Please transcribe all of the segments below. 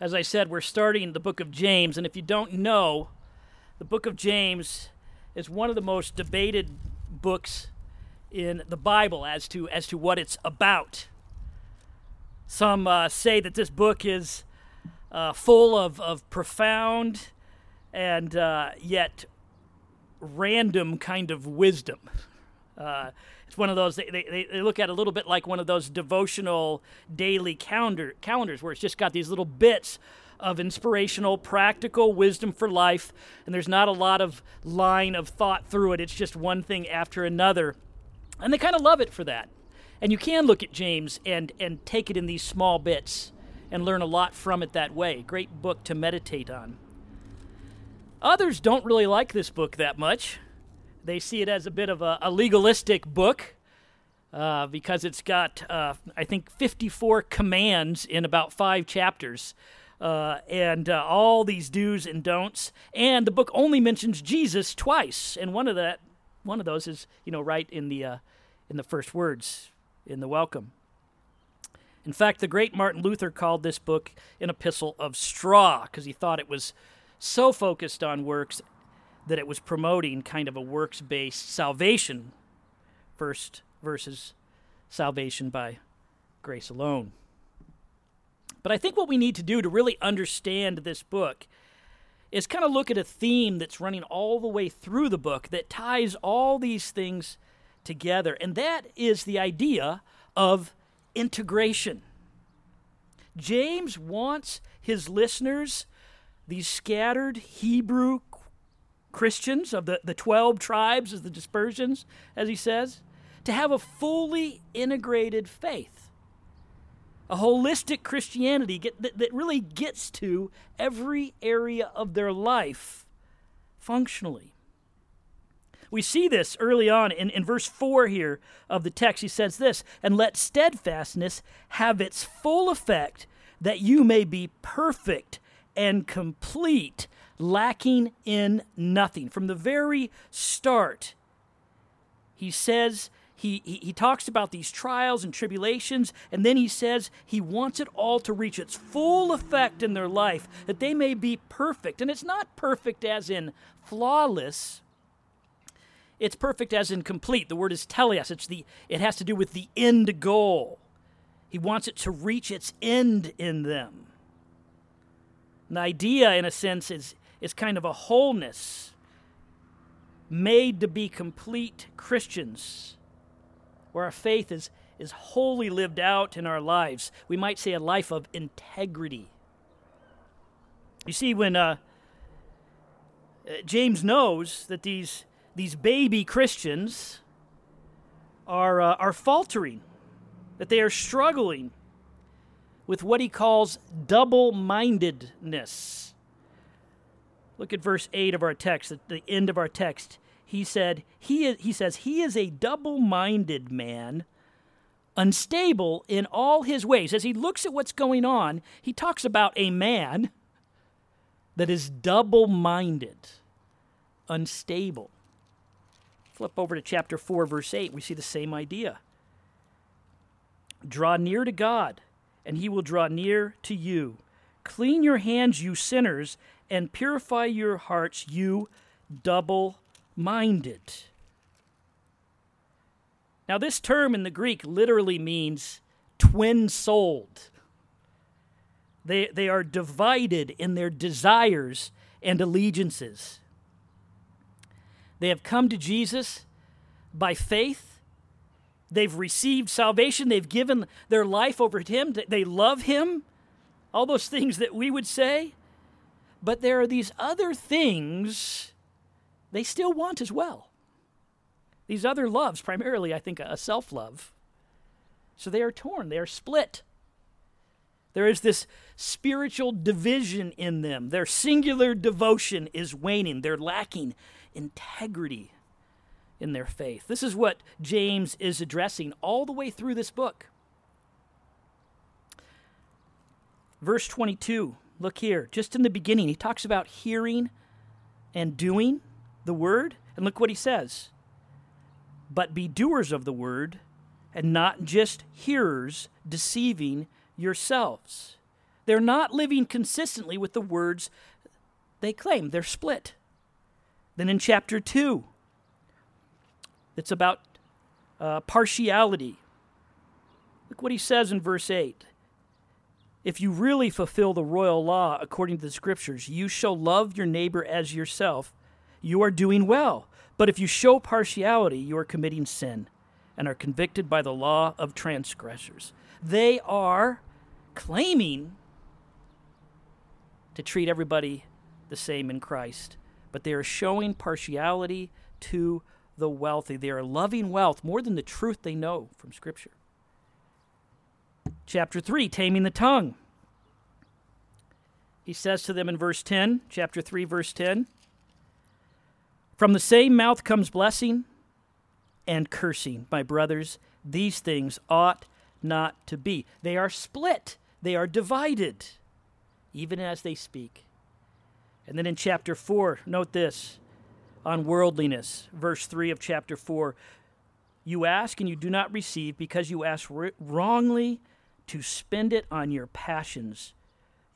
As I said, we're starting the book of James, and if you don't know, the book of James is one of the most debated books in the Bible as to as to what it's about. Some uh, say that this book is uh, full of, of profound and uh, yet random kind of wisdom. It's one of those they, they, they look at a little bit like one of those devotional daily calendar calendars where it's just got these little bits of inspirational, practical wisdom for life, and there's not a lot of line of thought through it. It's just one thing after another. And they kind of love it for that. And you can look at James and, and take it in these small bits and learn a lot from it that way. Great book to meditate on. Others don't really like this book that much. They see it as a bit of a, a legalistic book uh, because it's got, uh, I think, 54 commands in about five chapters. Uh, and uh, all these do's and don'ts, and the book only mentions Jesus twice, and one of that, one of those is, you know, right in the uh, in the first words in the welcome. In fact, the great Martin Luther called this book an epistle of straw because he thought it was so focused on works that it was promoting kind of a works based salvation first versus salvation by grace alone. But I think what we need to do to really understand this book is kind of look at a theme that's running all the way through the book that ties all these things together. And that is the idea of integration. James wants his listeners, these scattered Hebrew Christians of the, the 12 tribes of the dispersions, as he says, to have a fully integrated faith. A holistic Christianity get, that, that really gets to every area of their life functionally. We see this early on in, in verse 4 here of the text. He says this, and let steadfastness have its full effect, that you may be perfect and complete, lacking in nothing. From the very start, he says, he, he, he, talks about these trials and tribulations, and then he says he wants it all to reach its full effect in their life, that they may be perfect. And it's not perfect as in flawless, it's perfect as in complete. The word is teleios. It's the, it has to do with the end goal. He wants it to reach its end in them. the idea, in a sense, is is kind of a wholeness made to be complete Christians, where our faith is, is wholly lived out in our lives. We might say a life of integrity. You see, when uh, uh James knows that these, these baby Christians are, uh, are faltering, that they are struggling with what he calls double mindedness Look at verse 8 of our text, at the end of our text. He said, he, is, he says, he is a double-minded man, unstable in all his ways. As he looks at what's going on, he talks about a man that is double-minded, unstable. Flip over to chapter 4, verse 8. We see the same idea. Draw near to God, and he will draw near to you. Clean your hands, you sinners, and purify your hearts, you double minded. Now, this term in the Greek literally means twin souled. They, they are divided in their desires and allegiances. They have come to Jesus by faith. They've received salvation. They've given their life over to Him. They love Him. All those things that we would say. But there are these other things they still want as well. These other loves, primarily, I think, a self love. So they are torn, they are split. There is this spiritual division in them. Their singular devotion is waning. They're lacking integrity in their faith. This is what James is addressing all the way through this book. Verse 22 Look here, just in the beginning, he talks about hearing and doing the word. And look what he says. But be doers of the word and not just hearers, deceiving yourselves. They're not living consistently with the words they claim. They're split. Then in chapter 2, it's about uh, partiality. Look what he says in verse 8. If you really fulfill the royal law according to the scriptures, you shall love your neighbor as yourself. You are doing well. But if you show partiality, you are committing sin and are convicted by the law of transgressors. They are claiming to treat everybody the same in Christ, but they are showing partiality to the wealthy. They are loving wealth more than the truth they know from Scripture. Chapter 3, Taming the Tongue. He says to them in verse 10, chapter 3, verse 10 From the same mouth comes blessing and cursing. My brothers, these things ought not to be. They are split, they are divided, even as they speak. And then in chapter 4, note this on worldliness, verse 3 of chapter 4. You ask and you do not receive because you ask wrongly to spend it on your passions.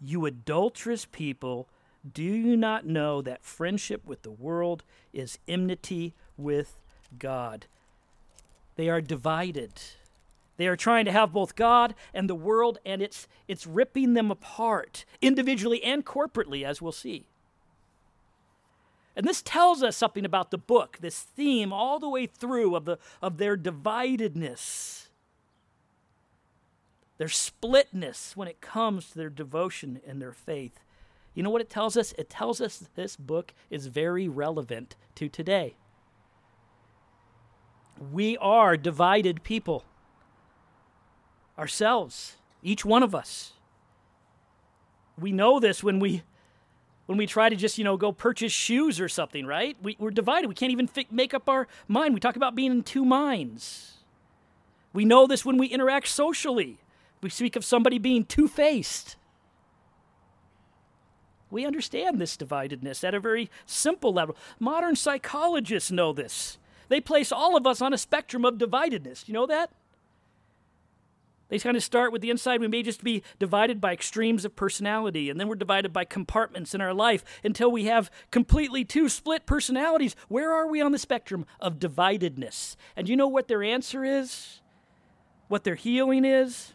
You adulterous people, do you not know that friendship with the world is enmity with God? They are divided. They are trying to have both God and the world, and it's, it's ripping them apart, individually and corporately, as we'll see. And this tells us something about the book, this theme all the way through of, the, of their dividedness, their splitness when it comes to their devotion and their faith. You know what it tells us? It tells us this book is very relevant to today. We are divided people ourselves, each one of us. We know this when we when we try to just you know go purchase shoes or something right we, are divided we can't even fi- make up our mind we talk about being in two minds we know this when we interact socially we speak of somebody being two-faced we understand this dividedness at a very simple level modern psychologists know this they place all of us on a spectrum of dividedness you know that they kind of start with the inside. We may just be divided by extremes of personality, and then we're divided by compartments in our life until we have completely two split personalities. Where are we on the spectrum of dividedness? And you know what their answer is? What their healing is?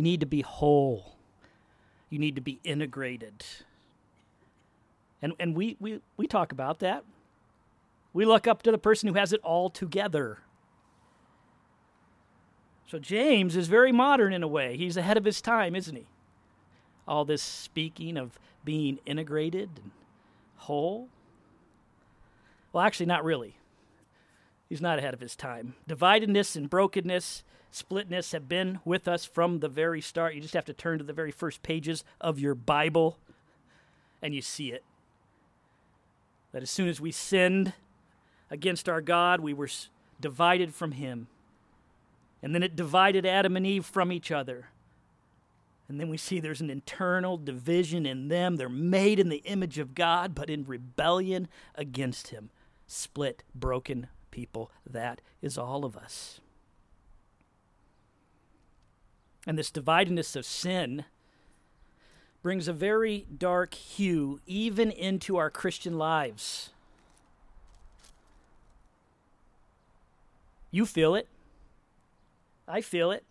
You need to be whole, you need to be integrated. And, and we, we, we talk about that. We look up to the person who has it all together. So James is very modern in a way. He's ahead of his time, isn't he? All this speaking of being integrated and whole. Well, actually, not really. He's not ahead of his time. Dividedness and brokenness, splitness have been with us from the very start. You just have to turn to the very first pages of your Bible and you see it. That as soon as we sinned against our God, we were divided from Him. And then it divided Adam and Eve from each other. And then we see there's an internal division in them. They're made in the image of God, but in rebellion against Him. Split, broken people. That is all of us. And this dividedness of sin brings a very dark hue even into our Christian lives. You feel it. I feel it.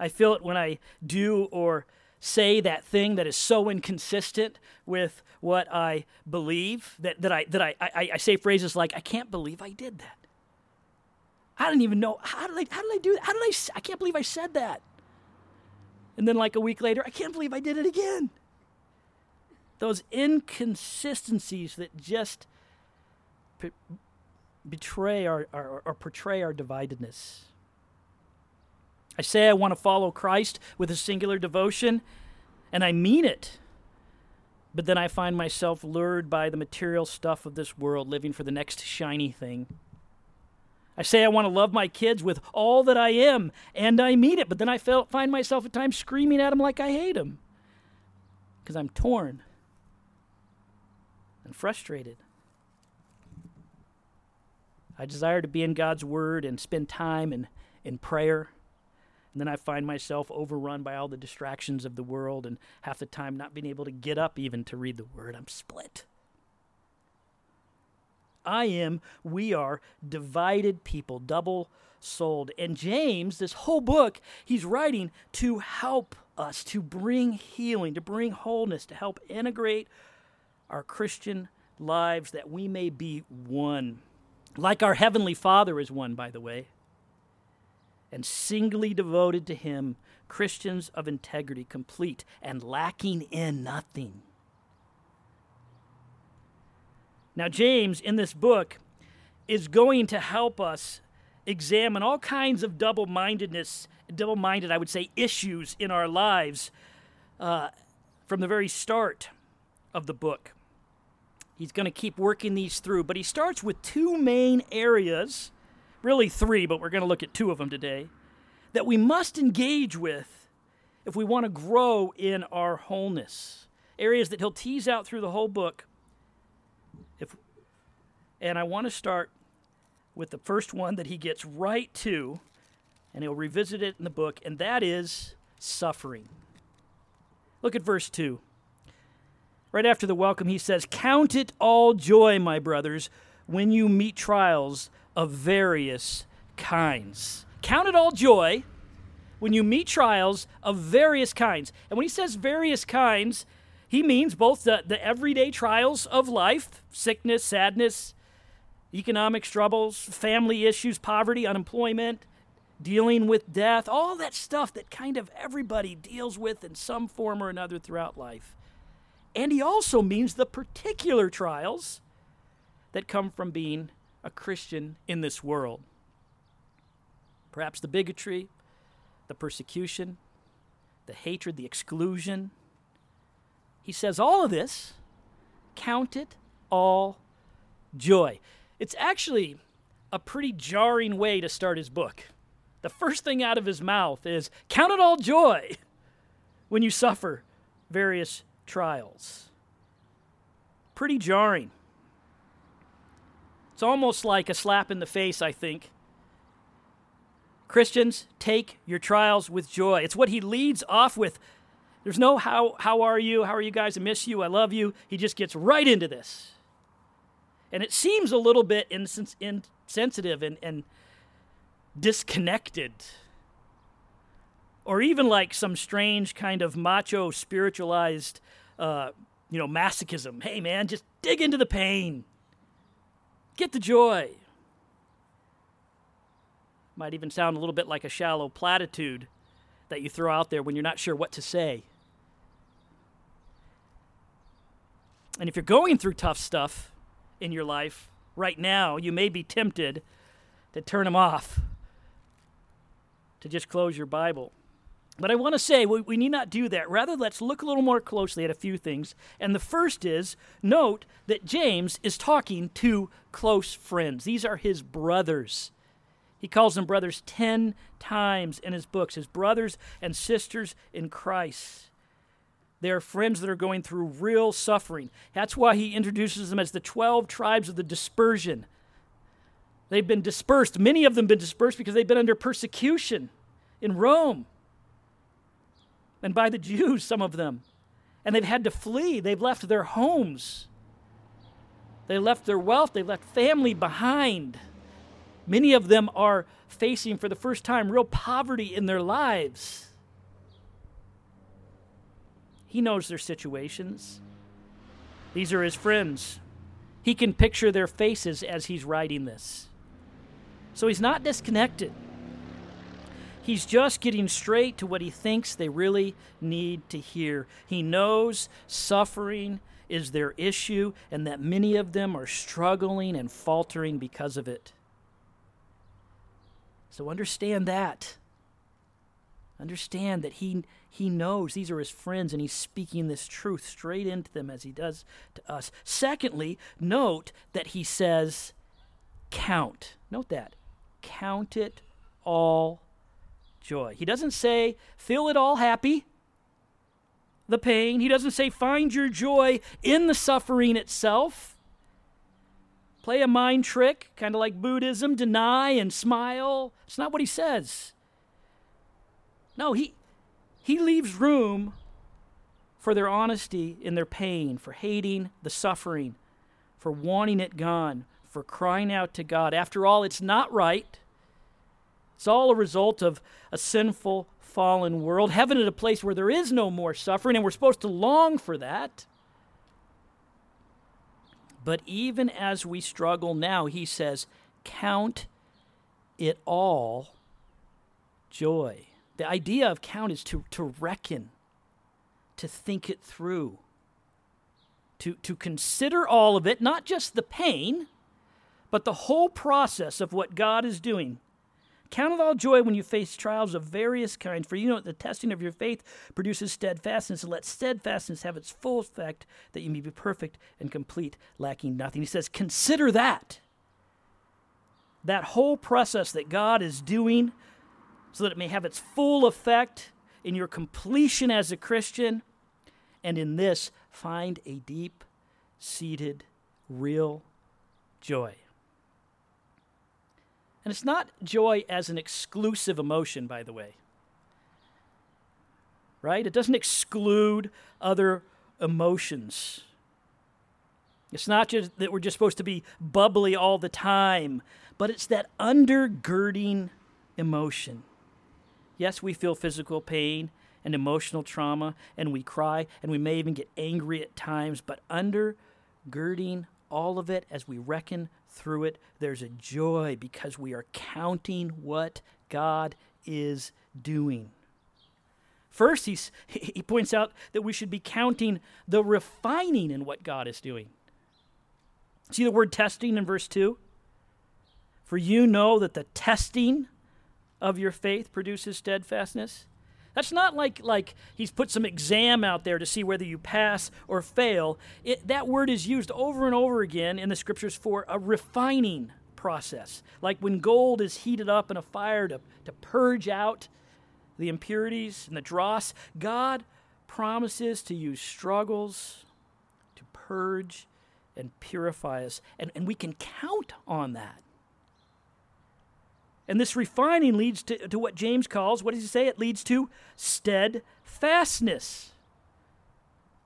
I feel it when I do or say that thing that is so inconsistent with what I believe that, that, I, that I, I, I say phrases like, I can't believe I did that. I didn't even know. How did I, how did I do that? How did I, I can't believe I said that. And then, like a week later, I can't believe I did it again. Those inconsistencies that just betray our, our, or portray our dividedness. I say I want to follow Christ with a singular devotion, and I mean it. But then I find myself lured by the material stuff of this world, living for the next shiny thing. I say I want to love my kids with all that I am, and I mean it, but then I find myself at times screaming at them like I hate them because I'm torn and frustrated. I desire to be in God's Word and spend time in, in prayer And then I find myself overrun by all the distractions of the world and half the time not being able to get up even to read the word. I'm split. I am, we are divided people, double souled. And James, this whole book, he's writing to help us, to bring healing, to bring wholeness, to help integrate our Christian lives that we may be one. Like our Heavenly Father is one, by the way and singly devoted to Him, Christians of integrity, complete and lacking in nothing. Now, James, in this book, is going to help us examine all kinds of double mindedness, double minded, I would say, issues in our lives uh, from the very start of the book. He's going to keep working these through, but he starts with two main areas really three, but we're going to look at two of them today, that we must engage with if we want to grow in our wholeness. Areas that he'll tease out through the whole book. And I want to start with the first one that he gets right to, and he'll revisit it in the book, and that is suffering. Look at verse 2. Right after the welcome, he says, Count it all joy, my brothers, when you meet trials of various kinds. Count it all joy when you meet trials of various kinds. And when he says various kinds, he means both the, the everyday trials of life sickness, sadness, economic struggles, family issues, poverty, unemployment, dealing with death, all that stuff that kind of everybody deals with in some form or another throughout life. And he also means the particular trials that come from being a Christian in this world. Perhaps the bigotry, the persecution, the hatred, the exclusion. He says all of this, count it all joy. It's actually a pretty jarring way to start his book. The first thing out of his mouth is, Count it all joy when you suffer various trials. Pretty jarring. It's almost like a slap in the face, I think. Christians, take your trials with joy. It's what he leads off with. There's no how, how are you? How are you guys? I miss you. I love you. He just gets right into this. And it seems a little bit insens- insensitive and, and disconnected. Or even like some strange kind of macho spiritualized, uh, you know, masochism. Hey, man, just dig into the pain. Get the joy. Might even sound a little bit like a shallow platitude that you throw out there when you're not sure what to say. And if you're going through tough stuff in your life right now, you may be tempted to turn them off, to just close your Bible. But I want to say we, we, need not do that. Rather, let's look a little more closely at a few things. And the first is note that James is talking to close friends, these are his brothers. He calls them brothers 10 times in his books, his brothers and sisters in Christ. They are friends that are going through real suffering. That's why he introduces them as the 12 tribes of the dispersion. They've been dispersed. Many of them been dispersed because they've been under persecution in Rome and by the Jews, some of them. And they've had to flee. They've left their homes. They left their wealth. They left family behind. Many of them are facing for the first time real poverty in their lives. He knows their situations. These are his friends. He can picture their faces as he's writing this. So he's not disconnected. He's just getting straight to what he thinks they really need to hear. He knows suffering is their issue and that many of them are struggling and faltering because of it. So understand that. Understand that he, he knows these are his friends and he's speaking this truth straight into them as he does to us. Secondly, note that he says, count. Note that. Count it all joy. He doesn't say, feel it all happy, the pain. He doesn't say, find your joy in the suffering itself. Play a mind trick, kind of like Buddhism, deny and smile. It's not what he says. No, he, he leaves room for their honesty in their pain, for hating the suffering, for wanting it gone, for crying out to God. After all, it's not right. It's all a result of a sinful, fallen world. Heaven is a place where there is no more suffering, and we're supposed to long for that. But even as we struggle now, he says, count it all joy. The idea of count is to, to reckon, to think it through, to, to consider all of it, not just the pain, but the whole process of what God is doing. Count it all joy when you face trials of various kinds, for you know that the testing of your faith produces steadfastness, and let steadfastness have its full effect, that you may be perfect and complete, lacking nothing. He says, Consider that. That whole process that God is doing so that it may have its full effect in your completion as a Christian, and in this, find a deep seated, real joy. And it's not joy as an exclusive emotion, by the way. Right? It doesn't exclude other emotions. It's not just that we're just supposed to be bubbly all the time, but it's that undergirding emotion. Yes, we feel physical pain and emotional trauma, and we cry, and we may even get angry at times, but undergirding all of it as we reckon through it, there's a joy because we are counting what God is doing. First, he's, he points out that we should be counting the refining in what God is doing. See the word testing in verse 2? For you know that the testing of your faith produces steadfastness. That's not like, like he's put some exam out there to see whether you pass or fail. It, that word is used over and over again in the scriptures for a refining process. Like when gold is heated up in a fire to, to purge out the impurities and the dross, God promises to use struggles to purge and purify us. And, and we can count on that. And this refining leads to, to what James calls, what does he say? It leads to steadfastness,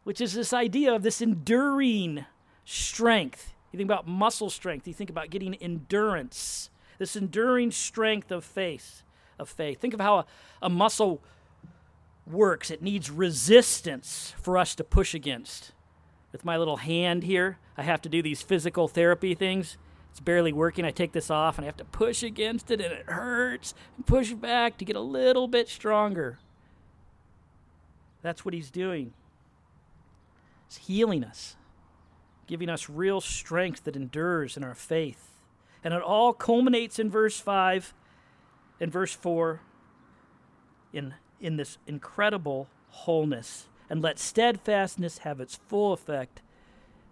which is this idea of this enduring strength. You think about muscle strength, you think about getting endurance, this enduring strength of faith. Of faith. Think of how a, a muscle works. It needs resistance for us to push against. With my little hand here, I have to do these physical therapy things it's barely working. I take this off and I have to push against it and it hurts and push back to get a little bit stronger. That's what he's doing. He's healing us, giving us real strength that endures in our faith. And it all culminates in verse 5 and verse 4 in, in this incredible wholeness. And let steadfastness have its full effect,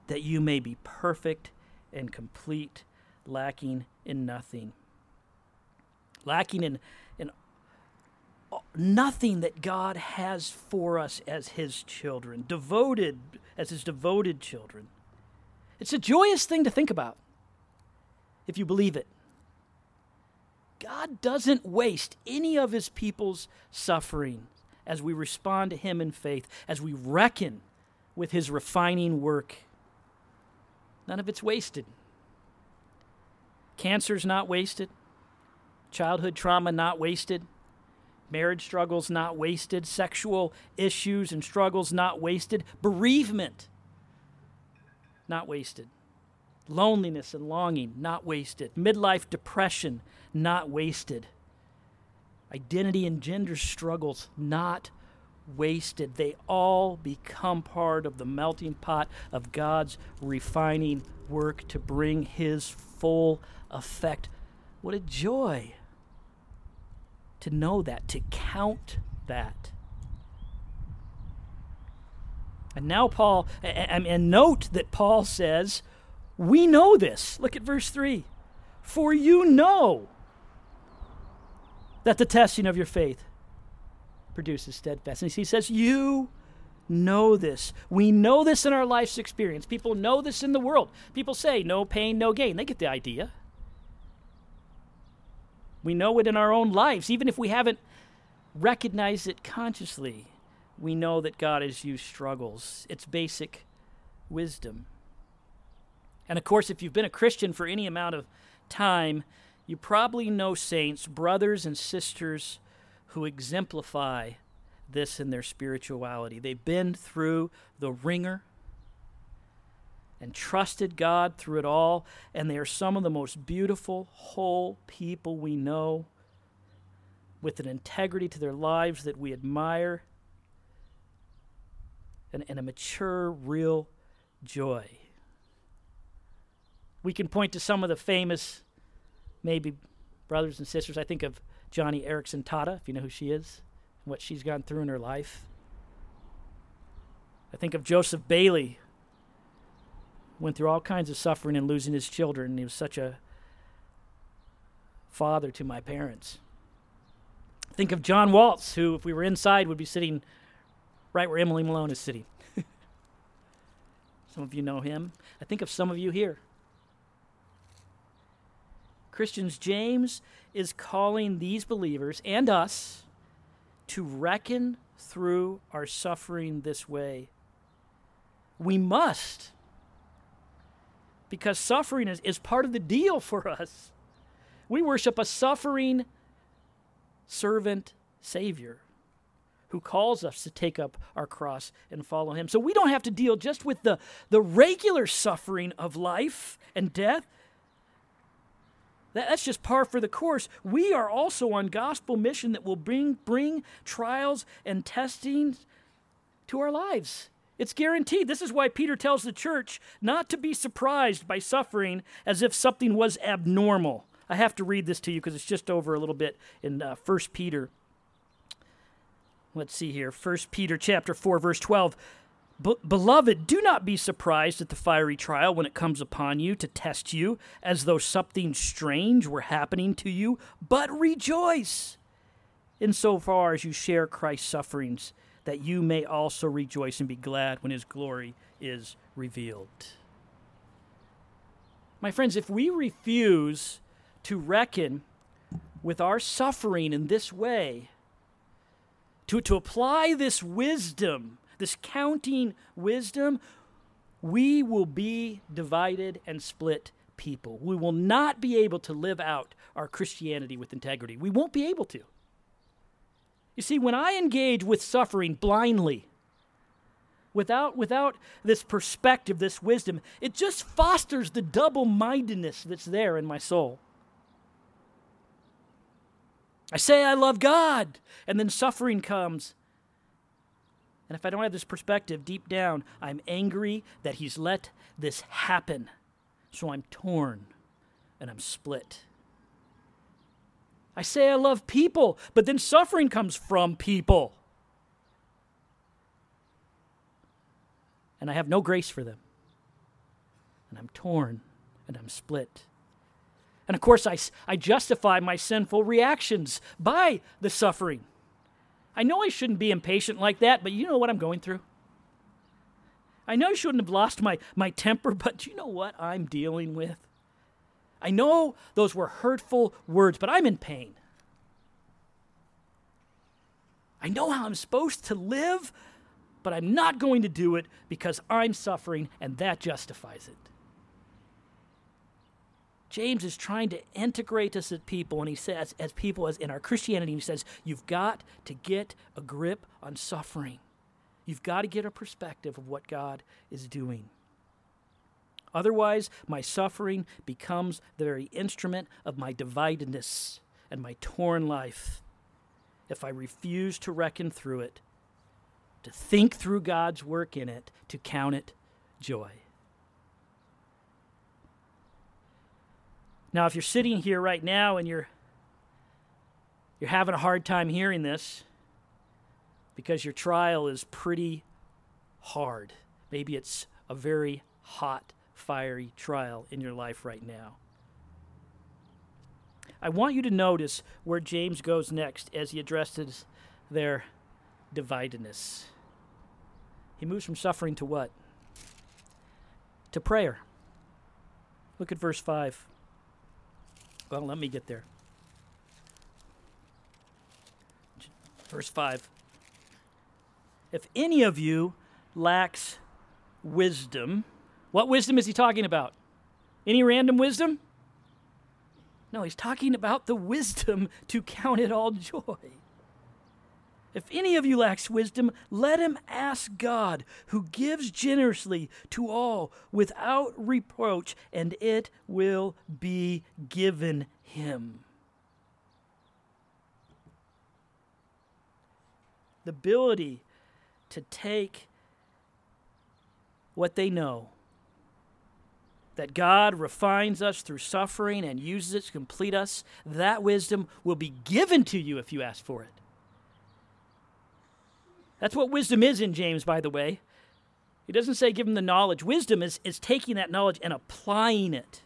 that you may be perfect and complete, lacking in nothing. Lacking in, in nothing that God has for us as His children, devoted as His devoted children. It's a joyous thing to think about if you believe it. God doesn't waste any of His people's suffering as we respond to Him in faith, as we reckon with His refining work. None of it's wasted. Cancer's not wasted. Childhood trauma not wasted. Marriage struggles not wasted. Sexual issues and struggles not wasted. Bereavement not wasted. Loneliness and longing not wasted. Midlife depression not wasted. Identity and gender struggles not wasted. They all become part of the melting pot of God's refining work to bring His full effect. What a joy to know that, to count that. And now, Paul, and, note that Paul says, We know this. Look at verse 3. For you know that the testing of your faith produces steadfastness. He says, You know this. We know this in our life's experience. People know this in the world. People say, No pain, no gain. They get the idea. We know it in our own lives, even if we haven't recognized it consciously, we know that God has used struggles. It's basic wisdom. And of course, if you've been a Christian for any amount of time, you probably know saints, brothers and sisters who exemplify this in their spirituality. They've been through the wringer and trusted God through it all, and they are some of the most beautiful, whole people we know with an integrity to their lives that we admire and, and a mature, real joy. We can point to some of the famous, maybe brothers and sisters. I think of Joni Eareckson Tada, if you know who she is, and what she's gone through in her life. I think of Joseph Bayly, went through all kinds of suffering and losing his children. He was such a father to my parents. Think of John Waltz, who, if we were inside, would be sitting right where Emily Malone is sitting. some of you know him. I think of some of you here. Christians, James is calling these believers and us to reckon through our suffering this way. We must, because suffering is, is part of the deal for us. We worship a suffering servant Savior who calls us to take up our cross and follow him. So we don't have to deal just with the, the regular suffering of life and death. That, that's just par for the course. We are also on gospel mission that will bring, bring trials and testing to our lives. It's guaranteed. This is why Peter tells the church not to be surprised by suffering as if something was abnormal. I have to read this to you because it's just over a little bit in uh, 1 Peter. Let's see here. 1 Peter chapter 4 verse 12. Beloved, do not be surprised at the fiery trial when it comes upon you to test you as though something strange were happening to you, but rejoice insofar as you share Christ's sufferings, that you may also rejoice and be glad when his glory is revealed. My friends, if we refuse to reckon with our suffering in this way, to, to apply this wisdom, this counting wisdom, we will be divided and split people. We will not be able to live out our Christianity with integrity. We won't be able to. You see, when I engage with suffering blindly, without, without this perspective, this wisdom, it just fosters the double mindedness that's there in my soul. I say I love God, and then suffering comes. And if I don't have this perspective deep down, I'm angry that He's let this happen. So I'm torn and I'm split. I say I love people, but then suffering comes from people. And I have no grace for them. And I'm torn and I'm split. And of course, I, I justify my sinful reactions by the suffering. I know I shouldn't be impatient like that, but you know what I'm going through? I know I shouldn't have lost my, my temper, but you know what I'm dealing with? I know those were hurtful words, but I'm in pain. I know how I'm supposed to live, but I'm not going to do it because I'm suffering, and that justifies it. James is trying to integrate us as people, and he says, as people, as in our Christianity, he says, you've got to get a grip on suffering. You've got to get a perspective of what God is doing. Otherwise, my suffering becomes the very instrument of my dividedness and my torn life. If I refuse to reckon through it, to think through God's work in it, to count it joy. Now, if you're sitting here right now and you're you're having a hard time hearing this because your trial is pretty hard. Maybe it's a very hot, fiery trial in your life right now. I want you to notice where James goes next as he addresses their dividedness. He moves from suffering to what? To prayer. Look at verse 5. Well, let me get there. Verse 5 If any of you lacks wisdom, what wisdom is he talking about? Any random wisdom? No, he's talking about the wisdom to count it all joy. If any of you lacks wisdom, let him ask God, who gives generously to all without reproach, and it will be given him. The ability to take what they know that God refines us through suffering and uses it to complete us, that wisdom will be given to you if you ask for it. That's what wisdom is in James, by the way. He doesn't say give him the knowledge. Wisdom is, is taking that knowledge and applying it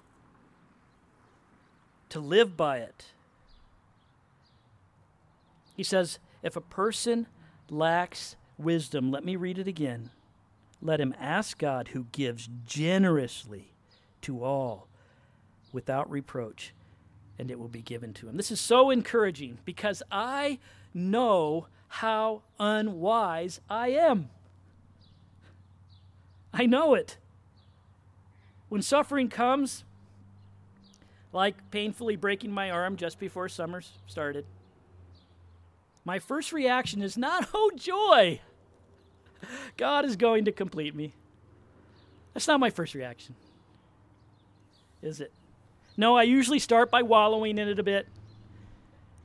to live by it. He says, if a person lacks wisdom, let me read it again. Let him ask God, who gives generously to all without reproach, and it will be given to him. This is so encouraging because I know how unwise I am. I know it. When suffering comes, like painfully breaking my arm just before summer started, my first reaction is not, oh, joy! God is going to complete me. That's not my first reaction is it? No, I usually start by wallowing in it a bit,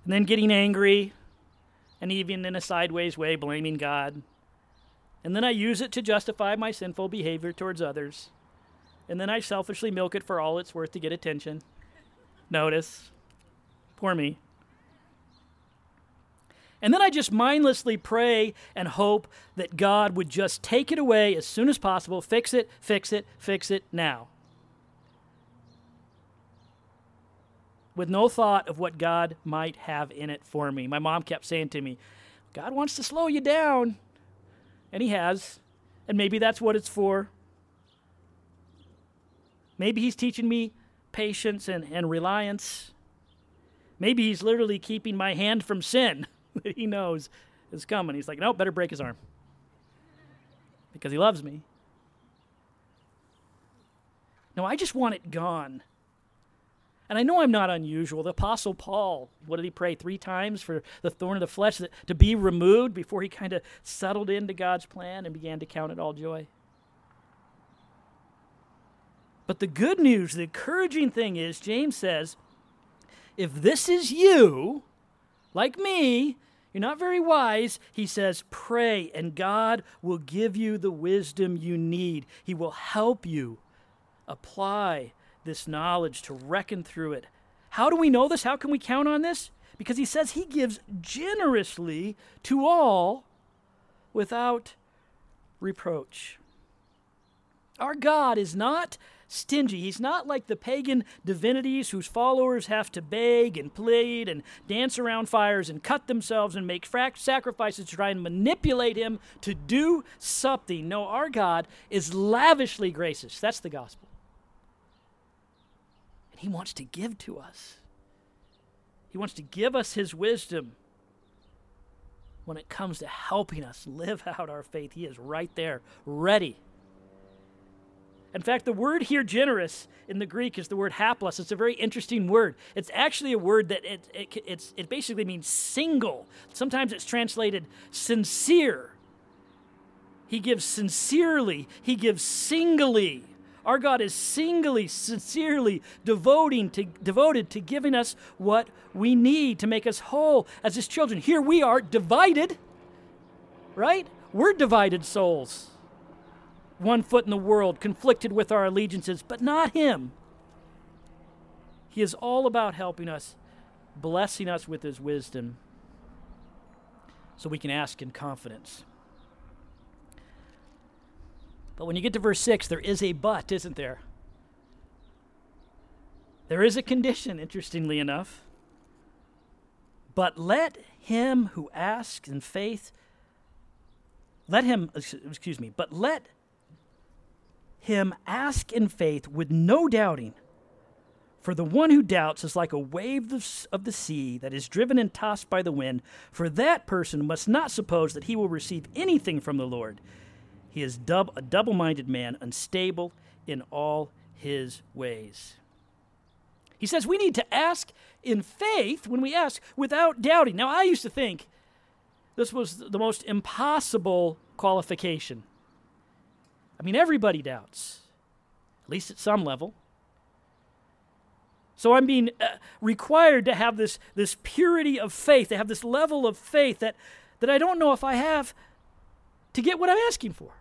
and then getting angry, and even in a sideways way, blaming God. And then I use it to justify my sinful behavior towards others. And then I selfishly milk it for all it's worth to get attention. Notice. Poor me. And then I just mindlessly pray and hope that God would just take it away as soon as possible, fix it, fix it, fix it now. With no thought of what God might have in it for me. My mom kept saying to me, God wants to slow you down. And He has. And maybe that's what it's for. Maybe He's teaching me patience and, and reliance. Maybe He's literally keeping my hand from sin that He knows is coming. He's like, no, better break His arm because He loves me. No, I just want it gone. And I know I'm not unusual. The Apostle Paul, what did he pray? Three times for the thorn of the flesh to be removed before he kind of settled into God's plan and began to count it all joy. But the good news, the encouraging thing is, James says, if this is you, like me, you're not very wise, he says, pray, and God will give you the wisdom you need. He will help you apply this knowledge, to reckon through it. How do we know this? How can we count on this? Because he says he gives generously to all without reproach. Our God is not stingy. He's not like the pagan divinities whose followers have to beg and plead and dance around fires and cut themselves and make sacrifices to try and manipulate him to do something. No, our God is lavishly gracious. That's the gospel. He wants to give to us. He wants to give us His wisdom. When it comes to helping us live out our faith, He is right there, ready. In fact, the word here, generous, in the Greek is the word haplos. It's a very interesting word. It's actually a word that it, it, it basically means single. Sometimes it's translated sincere. He gives sincerely, He gives singly. Our God is singly, sincerely devoting to, devoted to giving us what we need to make us whole as His children. Here we are divided, right? We're divided souls. One foot in the world, conflicted with our allegiances, but not Him. He is all about helping us, blessing us with His wisdom, so we can ask in confidence. But when you get to verse 6, there is a but, isn't there? There is a condition, interestingly enough. But let him who asks in faith, let him, excuse me, but let him ask in faith with no doubting. For the one who doubts is like a wave of the sea that is driven and tossed by the wind. For that person must not suppose that he will receive anything from the Lord. He is dub- a double minded man, unstable in all his ways. He says we need to ask in faith when we ask without doubting. Now, I used to think this was the most impossible qualification. I mean, everybody doubts, at least at some level. So I'm being uh, required to have this, this purity of faith, to have this level of faith that, that I don't know if I have to get what I'm asking for.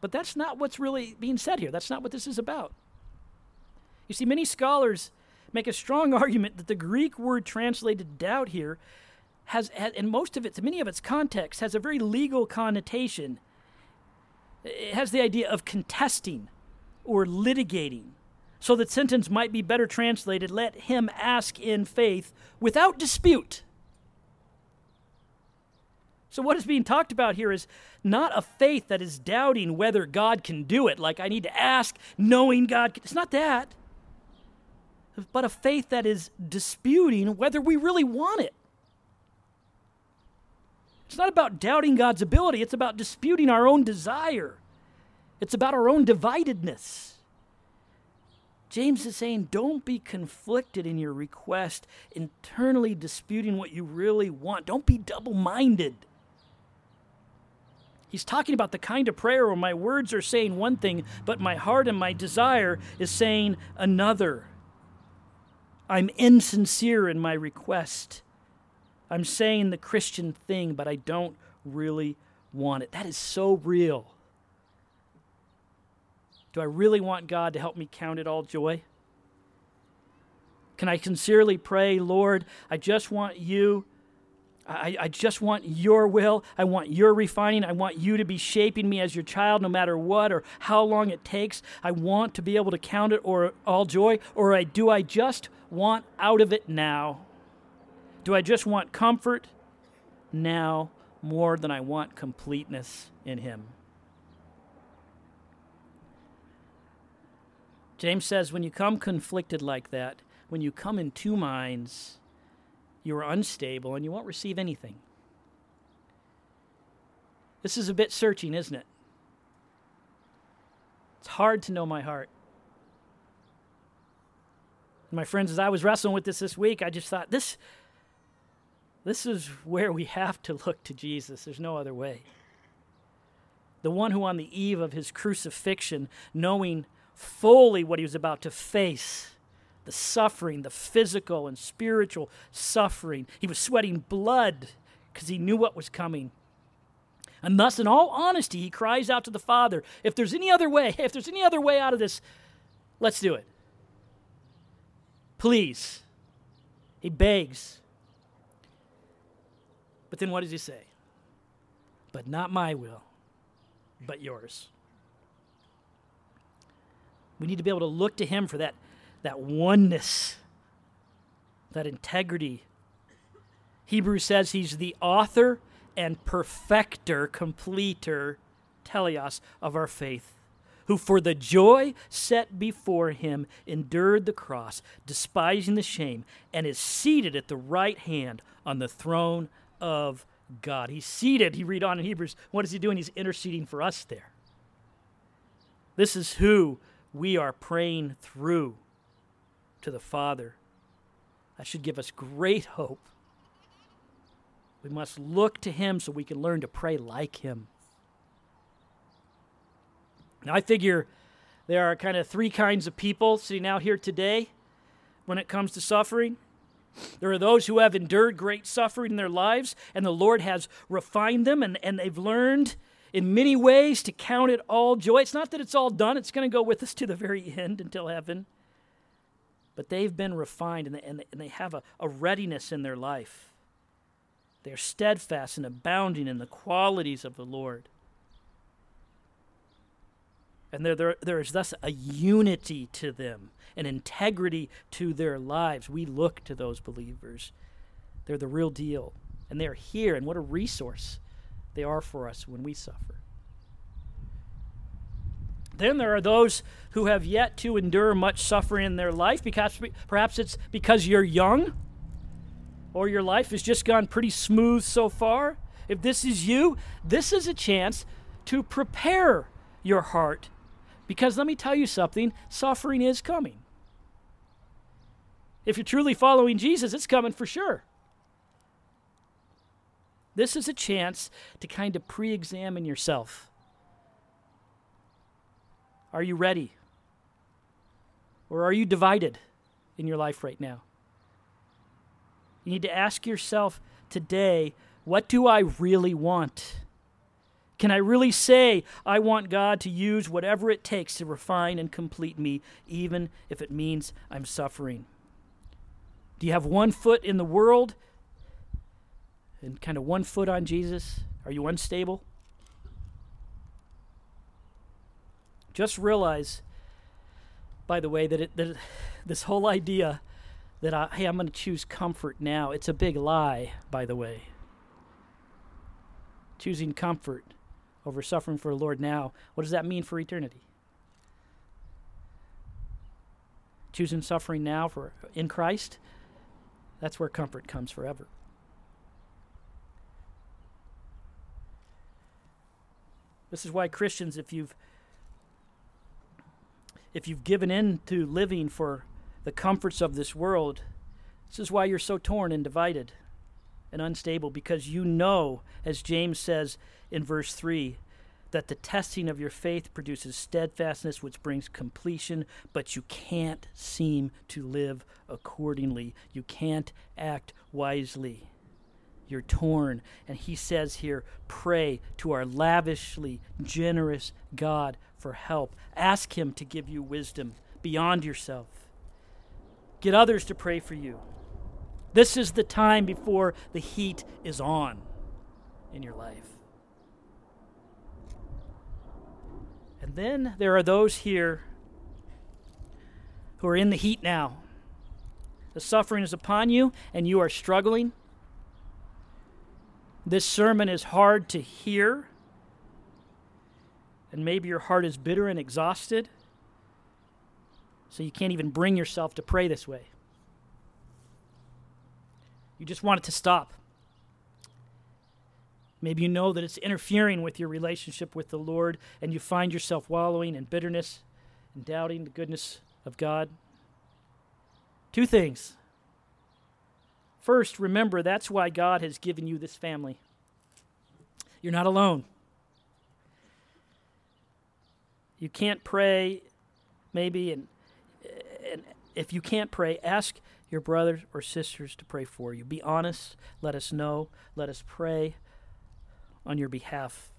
But that's not what's really being said here. That's not what this is about. You see, many scholars make a strong argument that the Greek word translated doubt here has, has and most of its, many of its context has a very legal connotation. It has the idea of contesting or litigating. So the sentence might be better translated let him ask in faith without dispute. So, what is being talked about here is not a faith that is doubting whether God can do it, like I need to ask knowing God can. It's not that. But a faith that is disputing whether we really want it. It's not about doubting God's ability, it's about disputing our own desire. It's about our own dividedness. James is saying, don't be conflicted in your request, internally disputing what you really want. Don't be double minded. He's talking about the kind of prayer where my words are saying one thing, but my heart and my desire is saying another. I'm insincere in my request. I'm saying the Christian thing, but I don't really want it. That is so real. Do I really want God to help me count it all joy? Can I sincerely pray, Lord, I just want you. I, I, just want your will. I want your refining. I want you to be shaping me as your child no matter what or how long it takes. I want to be able to count it or all joy. Or I, do I just want out of it now? Do I just want comfort now more than I want completeness in Him? James says, when you come conflicted like that, when you come in two minds, you are unstable and you won't receive anything. This is a bit searching, isn't it? It's hard to know my heart. My friends, as I was wrestling with this this week, I just thought this this is where we have to look to Jesus. There's no other way. The one who on the eve of his crucifixion, knowing fully what he was about to face the suffering, the physical and spiritual suffering. He was sweating blood because he knew what was coming. And thus, in all honesty, he cries out to the Father, if there's any other way, if there's any other way out of this, let's do it. Please. He begs. But then what does he say? But not my will, but yours. We need to be able to look to Him for that, that oneness, that integrity. Hebrews says He's the author and perfecter, completer, teleios, of our faith, who for the joy set before Him endured the cross, despising the shame, and is seated at the right hand on the throne of God. He's seated, he read on in Hebrews. What is he doing? He's interceding for us there. This is who we are praying through to the Father. That should give us great hope. We must look to Him so we can learn to pray like Him. Now, I figure there are kind of three kinds of people sitting out here today when it comes to suffering. There are those who have endured great suffering in their lives, and the Lord has refined them, and, and they've learned in many ways to count it all joy. It's not that it's all done, it's going to go with us to the very end until heaven. But they've been refined and they, and they have a, a readiness in their life. They're steadfast and abounding in the qualities of the Lord. And there, there, there is thus a unity to them, an integrity to their lives. We look to those believers. They're the real deal. And they're here, and what a resource they are for us when we suffer. Then there are those who have yet to endure much suffering in their life because perhaps it's because you're young or your life has just gone pretty smooth so far. If this is you, this is a chance to prepare your heart because let me tell you something suffering is coming. If you're truly following Jesus, it's coming for sure. This is a chance to kind of pre examine yourself. Are you ready? Or are you divided in your life right now? You need to ask yourself today what do I really want? Can I really say I want God to use whatever it takes to refine and complete me, even if it means I'm suffering? Do you have one foot in the world and kind of one foot on Jesus? Are you unstable? Just realize, by the way, that, it, that this whole idea that, I, hey, I'm going to choose comfort now, it's a big lie, by the way. Choosing comfort over suffering for the Lord now, what does that mean for eternity? Choosing suffering now for in Christ, that's where comfort comes forever. This is why Christians, if you've if you've given in to living for the comforts of this world, this is why you're so torn and divided and unstable, because you know, as James says in verse 3, that the testing of your faith produces steadfastness, which brings completion, but you can't seem to live accordingly. You can't act wisely. You're torn. And he says here, pray to our lavishly generous God for help. Ask him to give you wisdom beyond yourself. Get others to pray for you. This is the time before the heat is on in your life. And then there are those here who are in the heat now. The suffering is upon you, and you are struggling. This sermon is hard to hear, and maybe your heart is bitter and exhausted, so you can't even bring yourself to pray this way. You just want it to stop. Maybe you know that it's interfering with your relationship with the Lord, and you find yourself wallowing in bitterness and doubting the goodness of God. Two things. First, remember that's why God has given you this family. You're not alone. You can't pray, maybe, and, and if you can't pray, ask your brothers or sisters to pray for you. Be honest. Let us know. Let us pray on your behalf.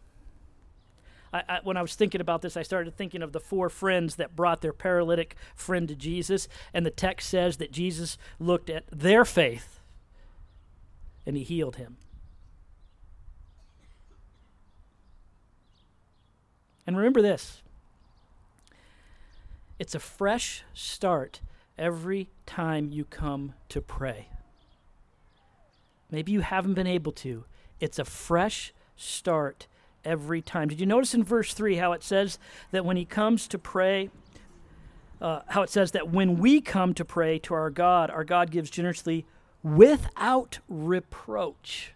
I, I, when I was thinking about this, I started thinking of the four friends that brought their paralytic friend to Jesus, and the text says that Jesus looked at their faith and he healed him. And remember this it's a fresh start every time you come to pray. Maybe you haven't been able to. It's a fresh start every time. Did you notice in verse 3 how it says that when he comes to pray, uh, how it says that when we come to pray to our God, our God gives generously without reproach?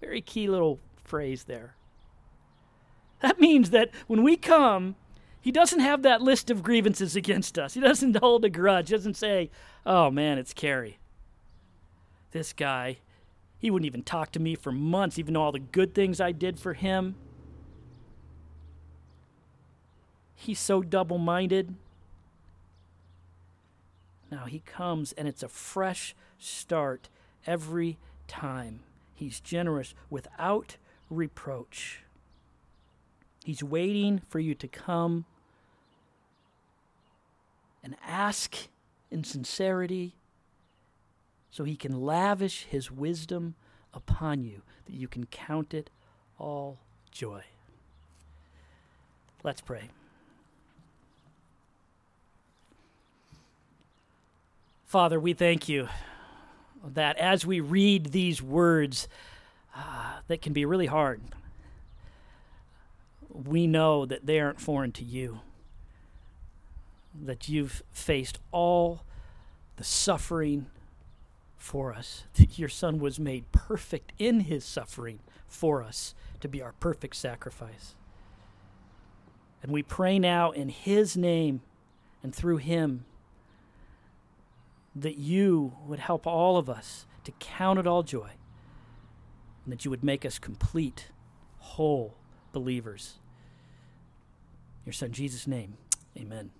Very key little phrase there. That means that when we come, he doesn't have that list of grievances against us. He doesn't hold a grudge. He doesn't say, oh man, it's Carrie. This guy, he wouldn't even talk to me for months, even though all the good things I did for him. He's so double minded. Now he comes and it's a fresh start every time. He's generous without reproach. He's waiting for you to come and ask in sincerity so he can lavish his wisdom upon you, that you can count it all joy. Let's pray. Father, we thank you that as we read these words uh, that can be really hard, we know that they aren't foreign to you, that you've faced all the suffering for us, that your Son was made perfect in his suffering for us to be our perfect sacrifice. And we pray now in his name and through him that you would help all of us to count it all joy and that you would make us complete, whole believers. Your son Jesus' name, amen.